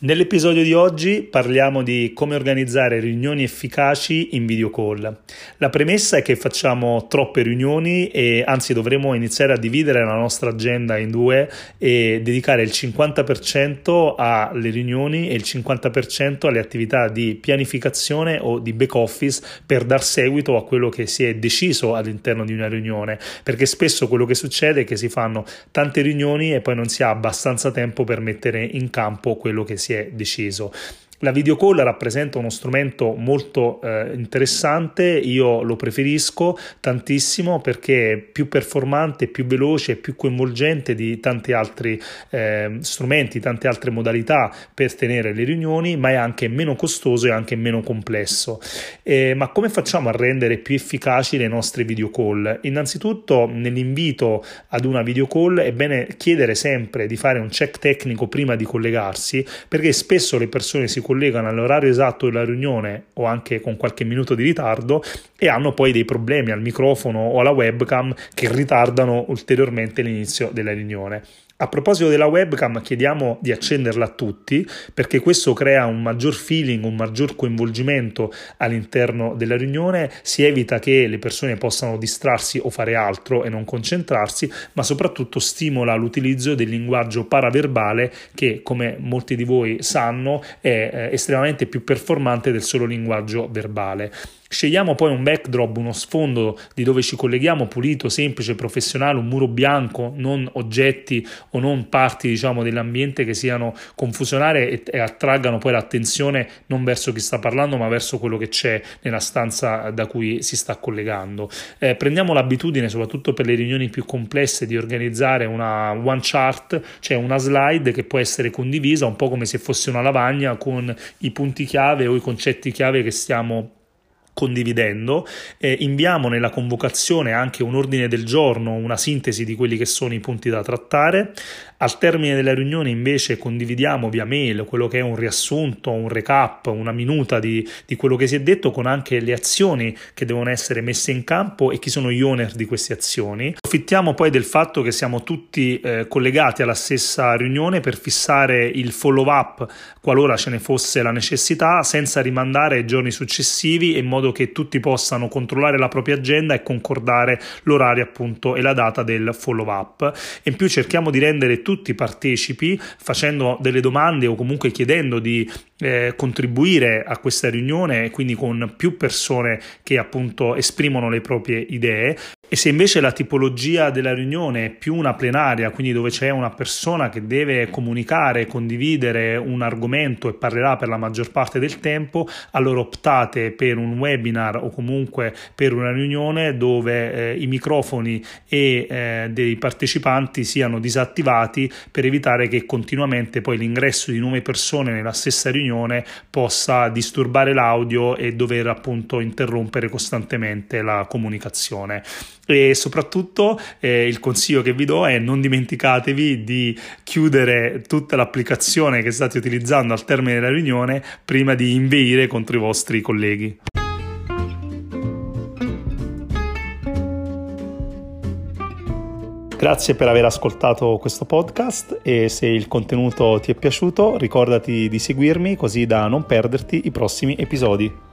Nell'episodio di oggi parliamo di come organizzare riunioni efficaci in video call. La premessa è che facciamo troppe riunioni e anzi dovremo iniziare a dividere la nostra agenda in due e dedicare il 50% alle riunioni e il 50% alle attività di pianificazione o di back office per dar seguito a quello che si è deciso all'interno di una riunione, perché spesso quello che succede è che si fanno tante riunioni e poi non si ha abbastanza tempo per mettere in campo quello che si si è deciso. La video call rappresenta uno strumento molto eh, interessante, io lo preferisco tantissimo perché è più performante, più veloce, più coinvolgente di tanti altri eh, strumenti, tante altre modalità per tenere le riunioni, ma è anche meno costoso e anche meno complesso. Eh, ma come facciamo a rendere più efficaci le nostre video call? Innanzitutto nell'invito ad una video call è bene chiedere sempre di fare un check tecnico prima di collegarsi perché spesso le persone si collegano all'orario esatto della riunione o anche con qualche minuto di ritardo e hanno poi dei problemi al microfono o alla webcam che ritardano ulteriormente l'inizio della riunione. A proposito della webcam, chiediamo di accenderla a tutti perché questo crea un maggior feeling, un maggior coinvolgimento all'interno della riunione, si evita che le persone possano distrarsi o fare altro e non concentrarsi, ma soprattutto stimola l'utilizzo del linguaggio paraverbale che, come molti di voi sanno, è eh, estremamente più performante del solo linguaggio verbale. Scegliamo poi un backdrop, uno sfondo di dove ci colleghiamo, pulito, semplice, professionale, un muro bianco, non oggetti o non parti diciamo, dell'ambiente che siano confusionari e, e, attraggano poi l'attenzione non verso chi sta parlando ma verso quello che c'è nella stanza da cui si sta collegando. Eh, prendiamo l'abitudine, soprattutto per le riunioni più complesse, di organizzare una one chart, cioè una slide che può essere condivisa un po' come se fosse una lavagna con i punti chiave o i concetti chiave che stiamo condividendo, eh, inviamo nella convocazione anche un ordine del giorno, una sintesi di quelli che sono i punti da trattare. Al termine della riunione invece condividiamo via mail quello che è un riassunto, un recap, una minuta di, di quello che si è detto con anche le azioni che devono essere messe in campo e chi sono gli owner di queste azioni. Approfittiamo poi del fatto che siamo tutti eh, collegati alla stessa riunione per fissare il follow up qualora ce ne fosse la necessità senza rimandare ai giorni successivi in modo che tutti possano controllare la propria agenda e concordare l'orario appunto e la data del follow up. In più cerchiamo di rendere tutti partecipi facendo delle domande o comunque chiedendo di eh, contribuire a questa riunione, quindi con più persone che appunto esprimono le proprie idee. E se invece la tipologia della riunione è più una plenaria, quindi dove c'è una persona che deve comunicare, condividere un argomento e parlerà per la maggior parte del tempo, allora optate per un webinar o comunque per una riunione dove eh, i microfoni e eh, dei partecipanti siano disattivati per evitare che continuamente poi l'ingresso di nuove persone nella stessa riunione possa disturbare l'audio e dover appunto interrompere costantemente la comunicazione e soprattutto eh, il consiglio che vi do è non dimenticatevi di chiudere tutta l'applicazione che state utilizzando al termine della riunione prima di inveire contro i vostri colleghi. Grazie per aver ascoltato questo podcast e se il contenuto ti è piaciuto ricordati di seguirmi così da non perderti i prossimi episodi.